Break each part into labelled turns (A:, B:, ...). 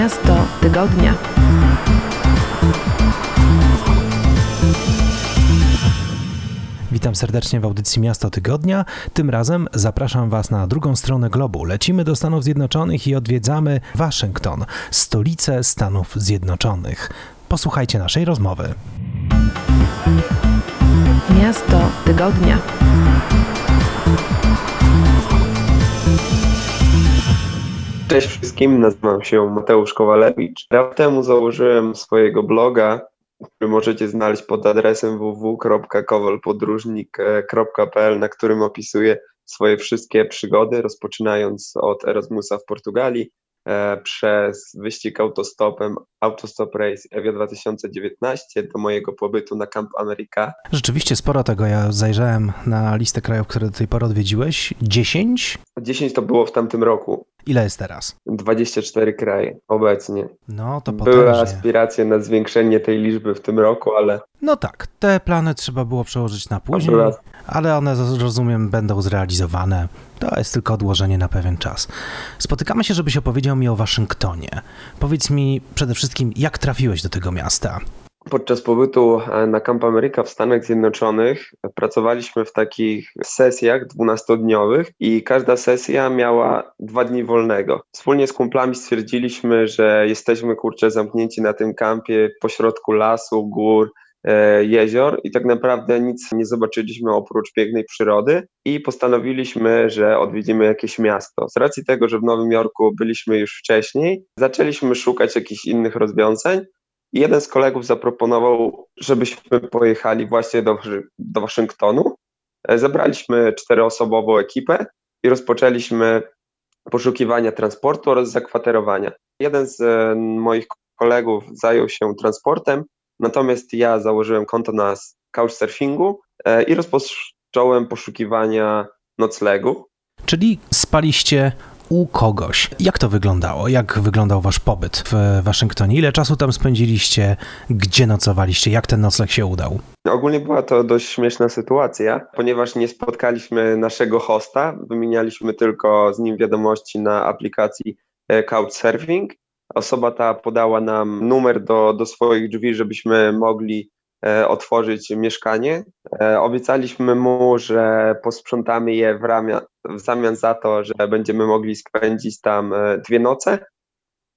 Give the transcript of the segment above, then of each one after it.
A: Miasto tygodnia. Witam serdecznie w audycji Miasto Tygodnia. Tym razem zapraszam Was na drugą stronę globu. Lecimy do Stanów Zjednoczonych i odwiedzamy Waszyngton, stolicę Stanów Zjednoczonych. Posłuchajcie naszej rozmowy. Miasto Tygodnia.
B: Cześć wszystkim, nazywam się Mateusz Kowalewicz. Rok temu założyłem swojego bloga, który możecie znaleźć pod adresem www.kowalpodróżnik.pl, na którym opisuję swoje wszystkie przygody, rozpoczynając od Erasmusa w Portugalii, przez wyścig autostopem Autostop Race Evio 2019 do mojego pobytu na Camp America.
A: Rzeczywiście sporo tego. Ja zajrzałem na listę krajów, które do tej pory odwiedziłeś. 10?
B: 10 to było w tamtym roku.
A: Ile jest teraz?
B: 24 kraje obecnie.
A: No to potężnie.
B: Były aspiracje na zwiększenie tej liczby w tym roku, ale...
A: No tak, te plany trzeba było przełożyć na później, ale one, rozumiem, będą zrealizowane. To jest tylko odłożenie na pewien czas. Spotykamy się, żebyś opowiedział mi o Waszyngtonie. Powiedz mi przede wszystkim, jak trafiłeś do tego miasta?
B: Podczas pobytu e, na Camp America w Stanach Zjednoczonych pracowaliśmy w takich sesjach dwunastodniowych i każda sesja miała dwa dni wolnego. Wspólnie z kumplami stwierdziliśmy, że jesteśmy kurczę zamknięci na tym kampie pośrodku lasu, gór, jezior i tak naprawdę nic nie zobaczyliśmy oprócz pięknej przyrody i postanowiliśmy, że odwiedzimy jakieś miasto. Z racji tego, że w Nowym Jorku byliśmy już wcześniej, zaczęliśmy szukać jakichś innych rozwiązań i jeden z kolegów zaproponował, żebyśmy pojechali właśnie do, do Waszyngtonu. E, zebraliśmy czteroosobową ekipę i rozpoczęliśmy poszukiwania transportu oraz zakwaterowania. Jeden z e, moich kolegów zajął się transportem, Natomiast ja założyłem konto na Couchsurfingu e, i rozpocząłem poszukiwania noclegu.
A: Czyli spaliście u kogoś. Jak to wyglądało? Jak wyglądał wasz pobyt w Waszyngtonie? Ile czasu tam spędziliście? Gdzie nocowaliście? Jak ten nocleg się udał?
B: Ogólnie była to dość śmieszna sytuacja, ponieważ nie spotkaliśmy naszego hosta, wymienialiśmy tylko z nim wiadomości na aplikacji e, Couchsurfing Osoba ta podała nam numer do, do swoich drzwi, żebyśmy mogli e, otworzyć mieszkanie. E, obiecaliśmy mu, że posprzątamy je w, ramia, w zamian za to, że będziemy mogli spędzić tam e, dwie noce.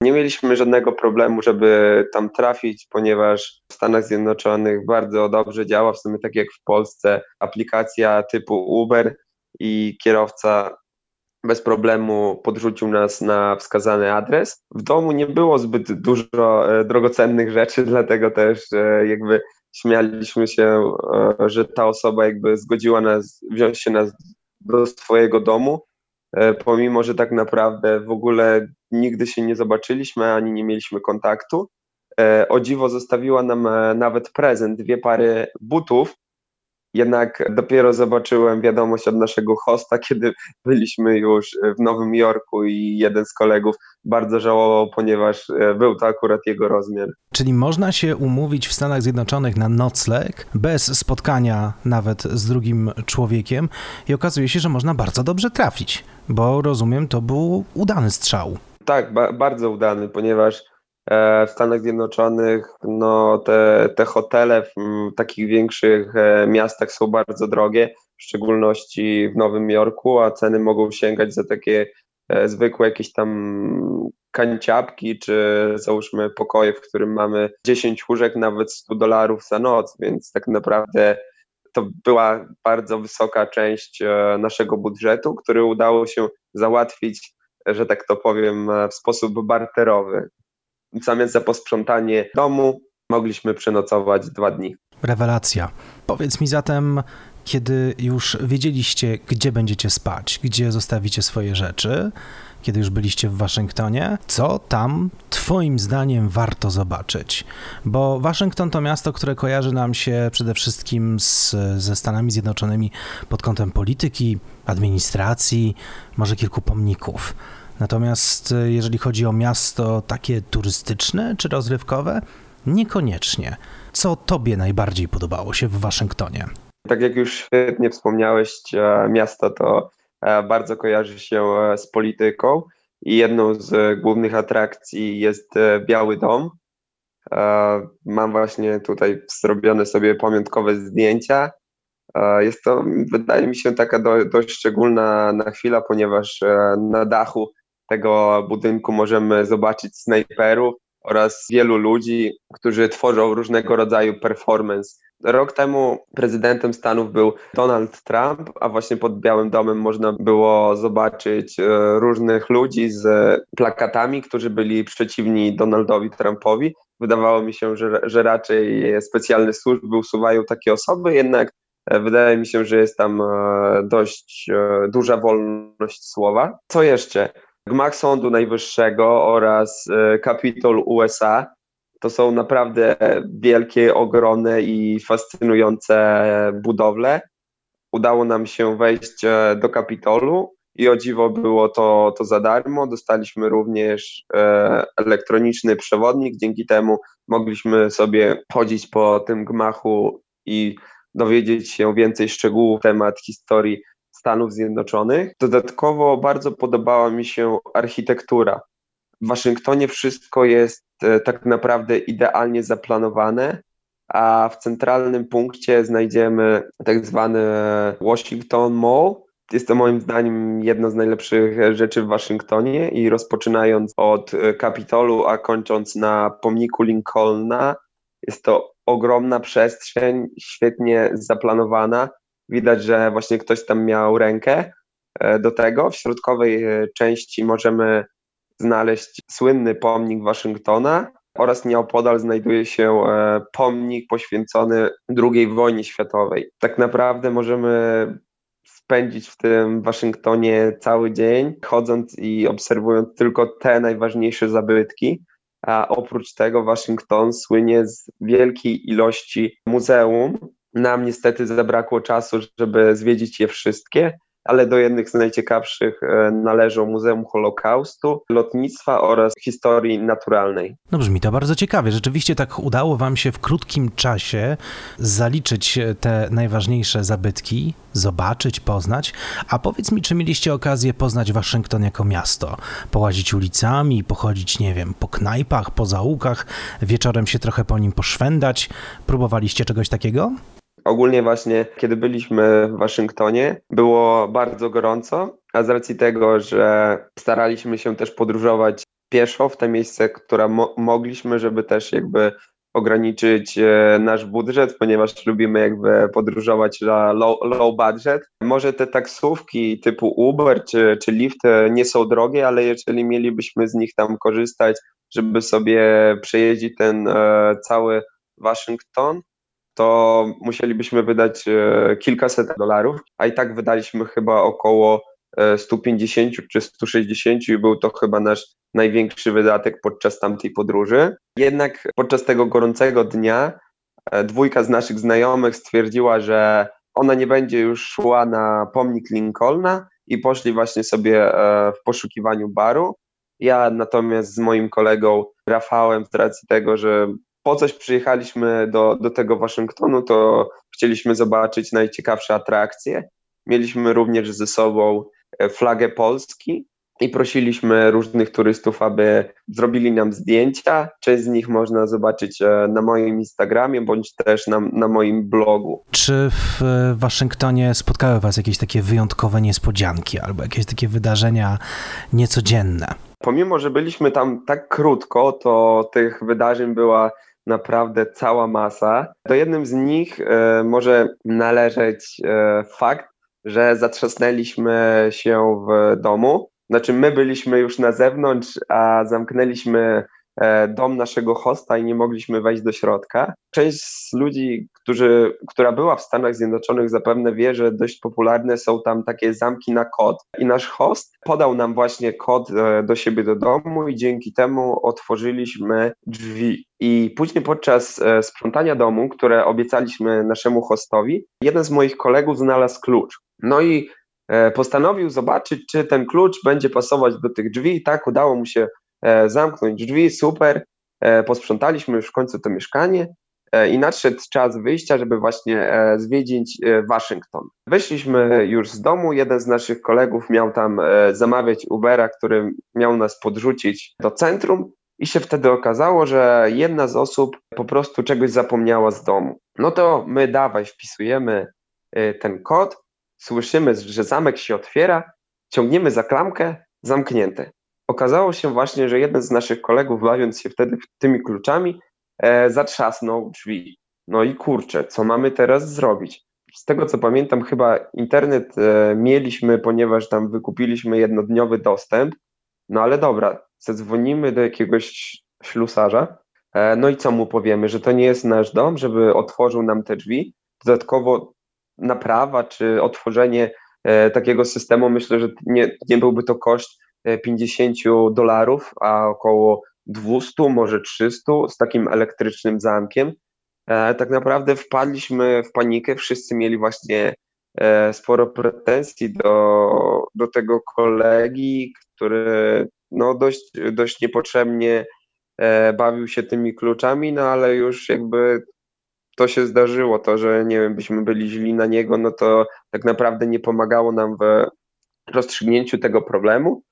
B: Nie mieliśmy żadnego problemu, żeby tam trafić, ponieważ w Stanach Zjednoczonych bardzo dobrze działa, w sumie tak jak w Polsce, aplikacja typu Uber i kierowca bez problemu podrzucił nas na wskazany adres. W domu nie było zbyt dużo e, drogocennych rzeczy, dlatego też e, jakby śmialiśmy się, e, że ta osoba jakby zgodziła nas wziąć się nas do swojego domu, pomimo, że tak naprawdę w ogóle nigdy się nie zobaczyliśmy, ani nie mieliśmy kontaktu. O dziwo zostawiła nam nawet prezent, dwie pary butów, jednak dopiero zobaczyłem wiadomość od naszego hosta, kiedy byliśmy już w Nowym Jorku i jeden z kolegów bardzo żałował, ponieważ e, był to akurat jego rozmiar.
A: Czyli można się umówić w Stanach Zjednoczonych na nocleg bez spotkania nawet z drugim człowiekiem i okazuje się, że można bardzo dobrze trafić, bo rozumiem, to był udany strzał.
B: Tak, ba bardzo udany, ponieważ w Stanach Zjednoczonych no, te, te hotele w takich większych e, miastach są bardzo drogie, w szczególności w Nowym Jorku, a ceny mogą sięgać za takie e, zwykłe jakieś tam kanciapki, czy załóżmy pokoje, w którym mamy 10 łóżek, nawet 100 dolarów za noc, więc tak naprawdę to była bardzo wysoka część naszego budżetu, który udało się załatwić, że tak to powiem, w sposób barterowy w zamian za posprzątanie domu mogliśmy przenocować dwa dni.
A: Rewelacja. Powiedz mi zatem, kiedy już wiedzieliście, gdzie będziecie spać, gdzie zostawicie swoje rzeczy, kiedy już byliście w Waszyngtonie, co tam Twoim zdaniem warto zobaczyć? Bo Waszyngton to miasto, które kojarzy nam się przede wszystkim z, ze Stanami Zjednoczonymi pod kątem polityki, administracji, może kilku pomników. Natomiast e, jeżeli chodzi o miasto takie turystyczne czy rozrywkowe, niekoniecznie. Co Tobie najbardziej podobało się w Waszyngtonie?
B: Tak jak już świetnie wspomniałeś, e, miasto to e, bardzo kojarzy się z polityką i jedną z głównych atrakcji jest e, Biały Dom. Mam właśnie tutaj zrobione sobie pamiątkowe zdjęcia. Jest to, wydaje mi się, taka do, dość szczególna na chwila, ponieważ na dachu tego budynku możemy zobaczyć snajperów oraz wielu ludzi, którzy tworzą różnego rodzaju performance. Rok temu prezydentem Stanów był Donald Trump, a właśnie pod Białym Domem można było zobaczyć e, różnych ludzi z plakatami, którzy byli przeciwni Donaldowi Trumpowi. Wydawało mi się, że, że raczej specjalne służby usuwają takie osoby, jednak e, wydaje mi się, że jest tam e, dość duża wolność słowa. Co jeszcze? Gmach Sądu Najwyższego oraz Kapitol USA to są naprawdę wielkie, ogromne i fascynujące budowle. Udało nam się wejść e, do Kapitolu i o dziwo było to, to za darmo. Dostaliśmy również e, elektroniczny przewodnik, dzięki temu mogliśmy sobie chodzić po tym gmachu i dowiedzieć się więcej szczegółów na temat historii Stanów Zjednoczonych. Dodatkowo bardzo podobała mi się architektura. W Waszyngtonie wszystko jest e, tak naprawdę idealnie zaplanowane, a w centralnym punkcie znajdziemy tak zwany Washington Mall. Jest to moim zdaniem jedno z najlepszych rzeczy w Waszyngtonie i rozpoczynając od e, Kapitolu, a kończąc na pomniku Lincolna, jest to ogromna przestrzeń, świetnie zaplanowana. Widać, że właśnie ktoś tam miał rękę e, do tego. W środkowej części możemy znaleźć słynny pomnik Waszyngtona oraz nieopodal znajduje się e, pomnik poświęcony II wojnie światowej. Tak naprawdę możemy spędzić w tym Waszyngtonie cały dzień, chodząc i obserwując tylko te najważniejsze zabytki. A oprócz tego Waszyngton słynie z wielkiej ilości muzeum. Nam niestety zabrakło czasu, żeby zwiedzić je wszystkie, ale do jednych z najciekawszych e, należą Muzeum Holokaustu, Lotnictwa oraz Historii Naturalnej.
A: No brzmi to bardzo ciekawie. Rzeczywiście tak udało Wam się w krótkim czasie zaliczyć te najważniejsze zabytki, zobaczyć, poznać. A powiedz mi, czy mieliście okazję poznać Waszyngton jako miasto? Połazić ulicami, pochodzić, nie wiem, po knajpach, po zaułkach, wieczorem się trochę po nim poszwendać? Próbowaliście czegoś takiego?
B: Ogólnie właśnie, kiedy byliśmy w Waszyngtonie, było bardzo gorąco, a z racji tego, że staraliśmy się też podróżować pieszo w te miejsce, które mo mogliśmy, żeby też jakby ograniczyć e, nasz budżet, ponieważ lubimy jakby podróżować za low, low budget. Może te taksówki typu Uber czy, czy Lyft nie są drogie, ale jeżeli mielibyśmy z nich tam korzystać, żeby sobie przejeździć ten e, cały Waszyngton, to musielibyśmy wydać e, kilkaset dolarów, a i tak wydaliśmy chyba około 150 e, czy 160 i był to chyba nasz największy wydatek podczas tamtej podróży. Jednak podczas tego gorącego dnia e, dwójka z naszych znajomych stwierdziła, że ona nie będzie już szła na pomnik Lincolna i poszli właśnie sobie w poszukiwaniu baru. Ja natomiast z moim kolegą Rafałem, z racji tego, że po coś przyjechaliśmy do, do tego Waszyngtonu, to chcieliśmy zobaczyć najciekawsze atrakcje. Mieliśmy również ze sobą e, flagę Polski i prosiliśmy różnych turystów, aby zrobili nam zdjęcia. Część z nich można zobaczyć e, na moim Instagramie bądź też na, na moim blogu.
A: Czy w Waszyngtonie spotkały Was jakieś takie wyjątkowe niespodzianki albo jakieś takie wydarzenia niecodzienne?
B: Pomimo, że byliśmy tam tak krótko, to tych wydarzeń była naprawdę cała masa. Do jednym z nich e, może należeć e, fakt, że zatrzasnęliśmy się w domu. Znaczy, my byliśmy już na zewnątrz, a zamknęliśmy dom naszego hosta i nie mogliśmy wejść do środka. Część z ludzi, którzy, która była w Stanach Zjednoczonych, zapewne wie, że dość popularne są tam takie zamki na kod. I nasz host podał nam właśnie kod e, do siebie do domu i dzięki temu otworzyliśmy drzwi. I później podczas e, sprzątania domu, które obiecaliśmy naszemu hostowi, jeden z moich kolegów znalazł klucz. No i postanowił zobaczyć, czy ten klucz będzie pasować do tych drzwi. I tak udało mu się E, zamknąć drzwi, super. E, posprzątaliśmy już w końcu to mieszkanie. i nadszedł czas wyjścia, żeby właśnie zwiedzić Waszyngton. Wyszliśmy już z domu, jeden z naszych kolegów miał tam zamawiać Ubera, który miał nas podrzucić do centrum i się wtedy okazało, że jedna z osób po prostu czegoś zapomniała z domu. No to my dawaj, wpisujemy ten kod, słyszymy, że zamek się otwiera, ciągniemy za klamkę, zamknięte. Okazało się właśnie, że jeden z naszych kolegów, bawiąc się wtedy tymi kluczami, e, zatrzasnął drzwi. No i kurczę, co mamy teraz zrobić? Z tego co pamiętam, chyba internet e, mieliśmy, ponieważ tam wykupiliśmy jednodniowy dostęp. No ale dobra, zadzwonimy do jakiegoś ślusarza. E, no i co mu powiemy, że to nie jest nasz dom, żeby otworzył nam te drzwi. Dodatkowo naprawa czy otworzenie e, takiego systemu, myślę, że nie, nie byłby to koszt 50 e, dolarów, a około 200, może 300 z takim elektrycznym zamkiem. E, tak naprawdę wpadliśmy w panikę, wszyscy mieli właśnie sporo pretensji do, do tego kolegi, który no dość, dość niepotrzebnie bawił się tymi kluczami, no ale już jakby to się zdarzyło, to, że nie wiem, byśmy byli źli na niego, no to tak naprawdę nie pomagało nam w rozstrzygnięciu tego problemu.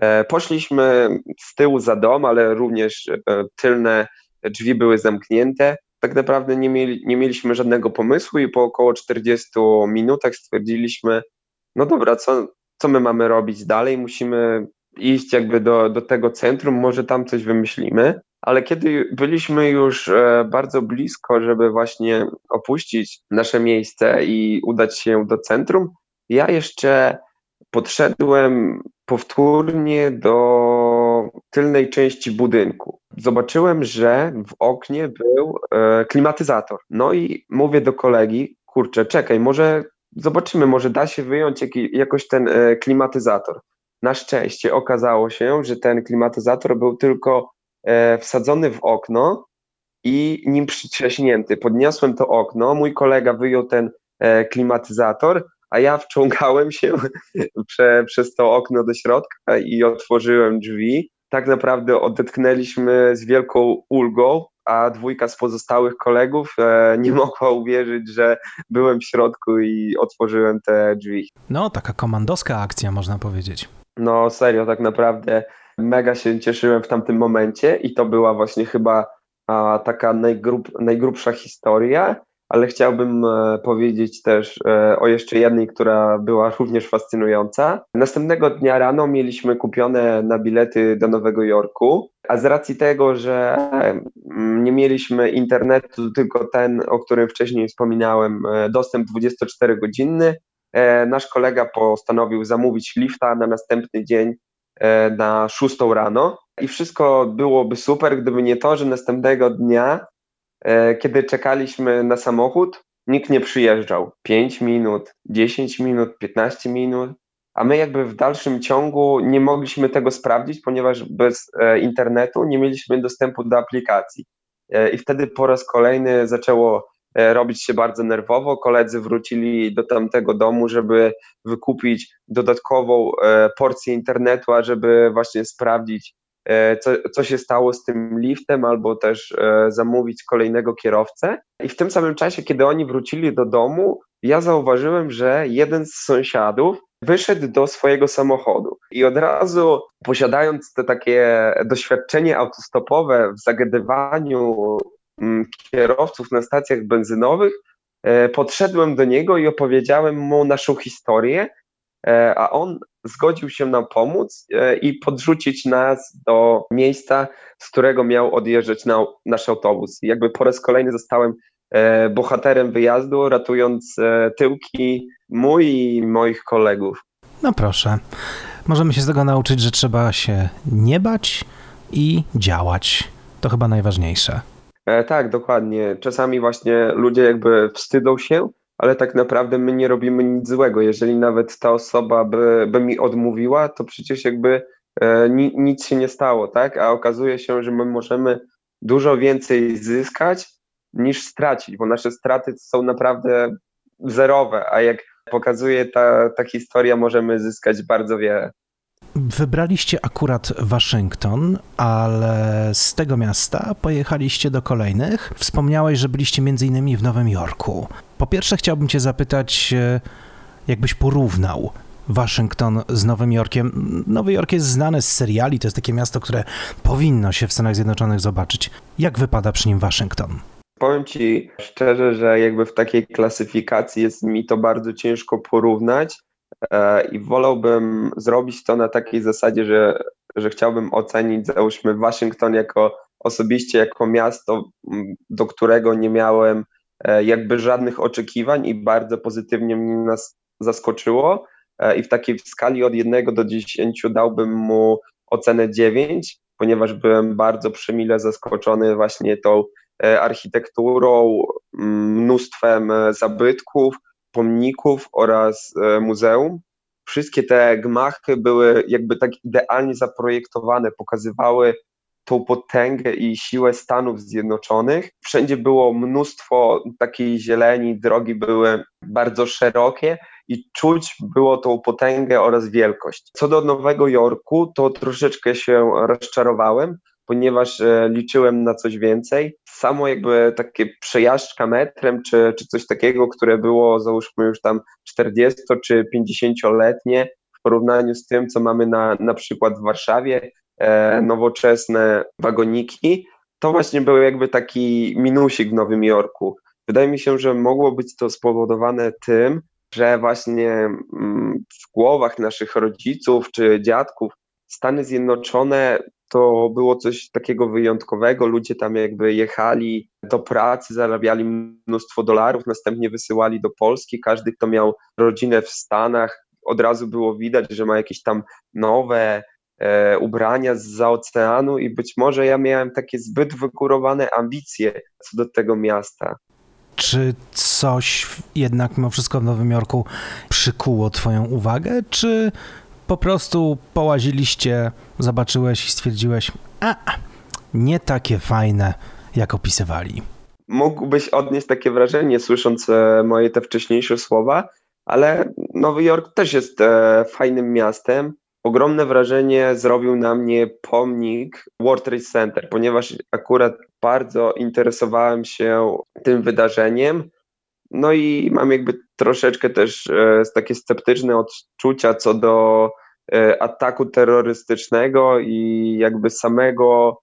B: E, poszliśmy z tyłu za dom, ale również e, tylne drzwi były zamknięte. Tak naprawdę nie, mieli, nie mieliśmy żadnego pomysłu i po około 40 minutach stwierdziliśmy, no dobra, co, co my mamy robić dalej? Musimy iść jakby do, do tego centrum, może tam coś wymyślimy ale kiedy byliśmy już e, bardzo blisko, żeby właśnie opuścić nasze miejsce i udać się do centrum, ja jeszcze podszedłem powtórnie do tylnej części budynku. Zobaczyłem, że w oknie był e, klimatyzator. No i mówię do kolegi, kurczę, czekaj, może zobaczymy, może da się wyjąć jakoś ten e, klimatyzator. Na szczęście okazało się, że ten klimatyzator był tylko E, wsadzony w okno i nim przytrzaśnięty. Podniosłem to okno, mój kolega wyjął ten e, klimatyzator, a ja wciągałem się prze, przez to okno do środka i otworzyłem drzwi. Tak naprawdę odetchnęliśmy z wielką ulgą, a dwójka z pozostałych kolegów e, nie mogła uwierzyć, że byłem w środku i otworzyłem te drzwi.
A: No, taka komandowska akcja, można powiedzieć.
B: No, serio, tak naprawdę Mega się cieszyłem w tamtym momencie i to była właśnie chyba a, taka najgrub, najgrubsza historia, ale chciałbym e, powiedzieć też e, o jeszcze jednej, która była również fascynująca. Następnego dnia rano mieliśmy kupione na bilety do Nowego Jorku, a z racji tego, że mm, nie mieliśmy internetu, tylko ten, o którym wcześniej wspominałem, e, dostęp 24-godzinny, nasz kolega postanowił zamówić lifta na następny dzień na 6 rano i wszystko byłoby super, gdyby nie to, że następnego dnia, kiedy czekaliśmy na samochód, nikt nie przyjeżdżał. 5 minut, 10 minut, 15 minut, a my jakby w dalszym ciągu nie mogliśmy tego sprawdzić, ponieważ bez e, internetu nie mieliśmy dostępu do aplikacji. I wtedy po raz kolejny zaczęło E, robić się bardzo nerwowo. Koledzy wrócili do tamtego domu, żeby wykupić dodatkową e, porcję internetu, a żeby właśnie sprawdzić, e, co, co się stało z tym liftem, albo też zamówić kolejnego kierowcę. I w tym samym czasie, kiedy oni wrócili do domu, ja zauważyłem, że jeden z sąsiadów wyszedł do swojego samochodu i od razu posiadając te takie doświadczenie autostopowe w zagadywaniu Mm, kierowców na stacjach benzynowych, e, podszedłem do niego i opowiedziałem mu naszą historię, e, a on zgodził się nam pomóc e, i podrzucić nas do miejsca, z którego miał odjeżdżać na, nasz autobus. I jakby po raz kolejny zostałem bohaterem wyjazdu, ratując tyłki mój i moich kolegów.
A: No proszę. Możemy się z tego nauczyć, że trzeba się nie bać i działać. To chyba najważniejsze.
B: E, tak, dokładnie. Czasami właśnie ludzie jakby wstydzą się, ale tak naprawdę my nie robimy nic złego. Jeżeli nawet ta osoba by, by mi odmówiła, to przecież jakby e, ni, nic się nie stało, tak? A okazuje się, że my możemy dużo więcej zyskać niż stracić, bo nasze straty są naprawdę zerowe, a jak pokazuje ta, ta historia, możemy zyskać bardzo wiele.
A: Wybraliście akurat Waszyngton, ale z tego miasta pojechaliście do kolejnych. Wspomniałeś, że byliście między innymi w Nowym Jorku. Po pierwsze chciałbym cię zapytać, e, jakbyś porównał Waszyngton z Nowym Jorkiem. Nowy Jork jest znany z seriali, to jest takie miasto, które powinno się w Stanach Zjednoczonych zobaczyć. Jak wypada przy nim Waszyngton?
B: Powiem Ci szczerze, że jakby w takiej klasyfikacji jest mi to bardzo ciężko porównać i wolałbym zrobić to na takiej zasadzie, że, że chciałbym ocenić, załóżmy, Waszyngton jako osobiście, jako miasto, do którego nie miałem e, jakby żadnych oczekiwań i bardzo pozytywnie mnie nas zaskoczyło. E, i w takiej skali od 1 do 10 dałbym mu ocenę 9, ponieważ byłem bardzo przemile zaskoczony właśnie tą E, architekturą, mnóstwem e, zabytków, pomników oraz e, muzeum. Wszystkie te gmachy były jakby tak idealnie zaprojektowane, pokazywały tą potęgę i siłę Stanów Zjednoczonych. Wszędzie było mnóstwo takiej zieleni, drogi były bardzo szerokie i czuć było tą potęgę oraz wielkość. Co do Nowego Jorku, to troszeczkę się rozczarowałem, ponieważ e, liczyłem na coś więcej. Samo jakby takie przejażdżka metrem, czy, czy coś takiego, które było załóżmy już tam 40 czy 50-letnie w porównaniu z tym, co mamy na, na przykład w Warszawie, e, nowoczesne wagoniki, to właśnie był jakby taki minusik w Nowym Jorku. Wydaje mi się, że mogło być to spowodowane tym, że właśnie mm, w głowach naszych rodziców czy dziadków Stany Zjednoczone to było coś takiego wyjątkowego. Ludzie tam jakby jechali do pracy, zarabiali mnóstwo dolarów, następnie wysyłali do Polski. Każdy, kto miał rodzinę w Stanach, od razu było widać, że ma jakieś tam nowe e, ubrania z oceanu i być może ja miałem takie zbyt wygórowane ambicje co do tego miasta.
A: Czy coś jednak mimo wszystko w Nowym Jorku przykuło Twoją uwagę, czy po prostu połaziliście, zobaczyłeś i stwierdziłeś, a nie takie fajne, jak opisywali.
B: Mógłbyś odnieść takie wrażenie, słysząc e, moje te wcześniejsze słowa, ale Nowy Jork też jest e, fajnym miastem. Ogromne wrażenie zrobił na mnie pomnik World Trade Center, ponieważ akurat bardzo interesowałem się tym wydarzeniem. No i mam jakby troszeczkę też e, takie sceptyczne odczucia co do e, ataku terrorystycznego i jakby samego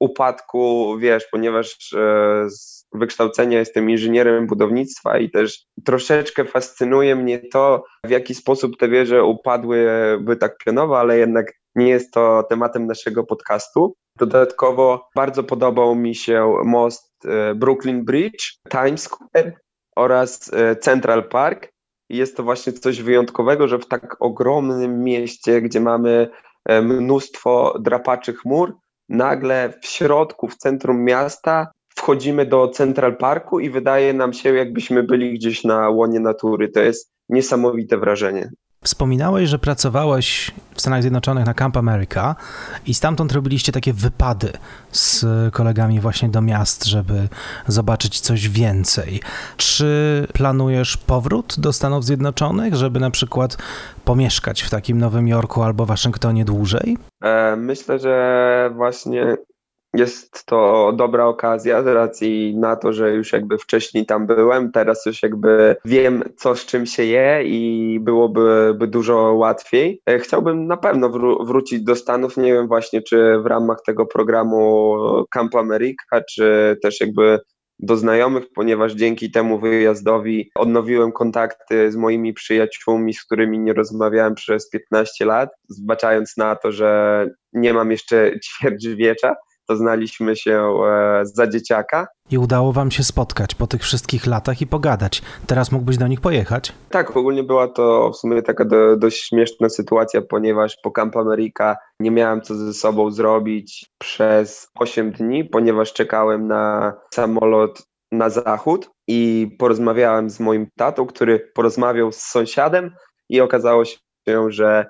B: upadku, wiesz, ponieważ e, z wykształcenia jestem inżynierem budownictwa i też troszeczkę fascynuje mnie to, w jaki sposób te wieże upadłyby tak pionowo, ale jednak nie jest to tematem naszego podcastu. Dodatkowo bardzo podobał mi się most Brooklyn Bridge, Times Square, oraz e, Central Park. I jest to właśnie coś wyjątkowego, że w tak ogromnym mieście, gdzie mamy e, mnóstwo drapaczy chmur, nagle w środku, w centrum miasta wchodzimy do Central Parku i wydaje nam się, jakbyśmy byli gdzieś na łonie natury. To jest niesamowite wrażenie.
A: Wspominałeś, że pracowałeś w Stanach Zjednoczonych na Camp America i stamtąd robiliście takie wypady z kolegami właśnie do miast, żeby zobaczyć coś więcej. Czy planujesz powrót do Stanów Zjednoczonych, żeby na przykład pomieszkać w takim Nowym Jorku albo Waszyngtonie dłużej?
B: E, myślę, że właśnie jest to dobra okazja z racji na to, że już jakby wcześniej tam byłem, teraz już jakby wiem, co z czym się je i byłoby by dużo łatwiej. E, chciałbym na pewno wró wrócić do Stanów, nie wiem właśnie, czy w ramach tego programu Camp America, czy też jakby do znajomych, ponieważ dzięki temu wyjazdowi odnowiłem kontakty z moimi przyjaciółmi, z którymi nie rozmawiałem przez 15 lat, zbaczając na to, że nie mam jeszcze ćwierćwiecza poznaliśmy się e, za dzieciaka.
A: I udało wam się spotkać po tych wszystkich latach i pogadać. Teraz mógłbyś do nich pojechać?
B: Tak, ogólnie była to w sumie taka do, dość śmieszna sytuacja, ponieważ po Camp America nie miałem co ze sobą zrobić przez 8 dni, ponieważ czekałem na samolot na zachód i porozmawiałem z moim tatą, który porozmawiał z sąsiadem i okazało się, że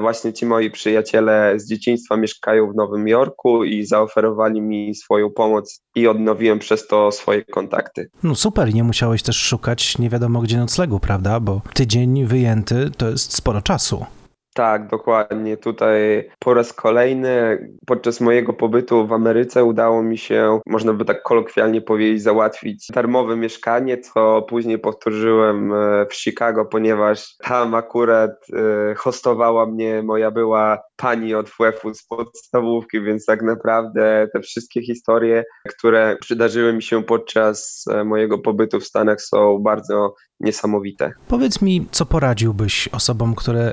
B: właśnie ci moi przyjaciele z dzieciństwa mieszkają w Nowym Jorku i zaoferowali mi swoją pomoc i odnowiłem przez to swoje kontakty.
A: No super, nie musiałeś też szukać nie wiadomo gdzie noclegu, prawda? Bo tydzień wyjęty to jest sporo czasu.
B: Tak, dokładnie. Tutaj po raz kolejny podczas mojego pobytu w Ameryce udało mi się, można by tak kolokwialnie powiedzieć, załatwić darmowe mieszkanie, co później powtórzyłem e, w Chicago, ponieważ tam akurat e, hostowała mnie moja była pani od WF-u z podstawówki, więc tak naprawdę te wszystkie historie, które przydarzyły mi się podczas e, mojego pobytu w Stanach są bardzo niesamowite.
A: Powiedz mi, co poradziłbyś osobom, które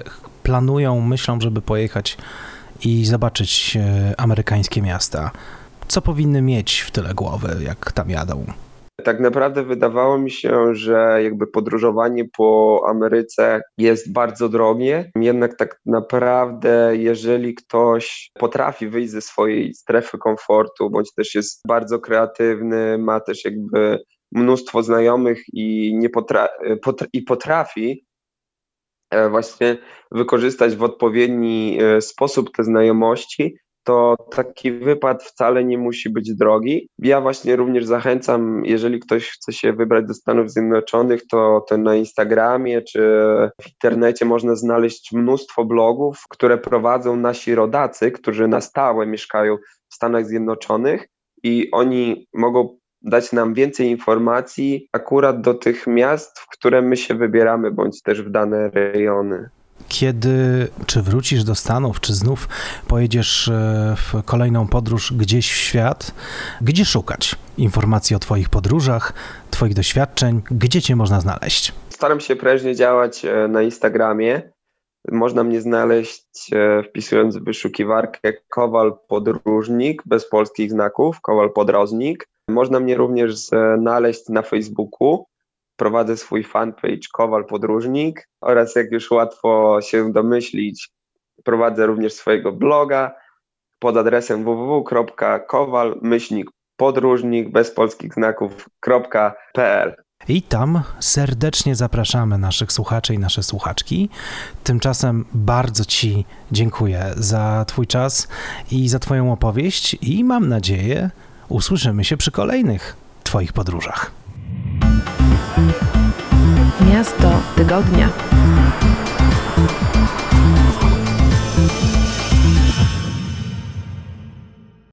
A: planują, myślą, żeby pojechać i zobaczyć e, amerykańskie miasta? Co powinny mieć w tyle głowy, jak tam jadą?
B: Tak naprawdę wydawało mi się, że jakby podróżowanie po Ameryce jest bardzo drogie. Jednak tak naprawdę, jeżeli ktoś potrafi wyjść ze swojej strefy komfortu, bądź też jest bardzo kreatywny, ma też jakby mnóstwo znajomych i, nie potra potra i potrafi e, właśnie wykorzystać w odpowiedni e, sposób te znajomości, to taki wypad wcale nie musi być drogi. Ja właśnie również zachęcam, jeżeli ktoś chce się wybrać do Stanów Zjednoczonych, to, to na Instagramie czy w internecie można znaleźć mnóstwo blogów, które prowadzą nasi rodacy, którzy na stałe mieszkają w Stanach Zjednoczonych i oni mogą dać nam więcej informacji akurat do tych miast, w które my się wybieramy, bądź też w dane rejony.
A: Kiedy, czy wrócisz do Stanów, czy znów pojedziesz e, w kolejną podróż gdzieś w świat, gdzie szukać informacji o Twoich podróżach, Twoich doświadczeń, gdzie Cię można znaleźć?
B: Staram się prężnie działać e, na Instagramie. Można mnie znaleźć e, wpisując w wyszukiwarkę Kowal Podróżnik bez polskich znaków, Kowal Podróżnik. Można mnie również znaleźć na Facebooku prowadzę swój fanpage Kowal Podróżnik oraz jak już łatwo się domyślić, prowadzę również swojego bloga pod adresem www.kowal-podróżnik bez polskich znaków.pl.
A: I tam serdecznie zapraszamy naszych słuchaczy i nasze słuchaczki. Tymczasem bardzo Ci dziękuję za Twój czas i za Twoją opowieść, i mam nadzieję, Usłyszymy się przy kolejnych Twoich podróżach.
C: Miasto tygodnia.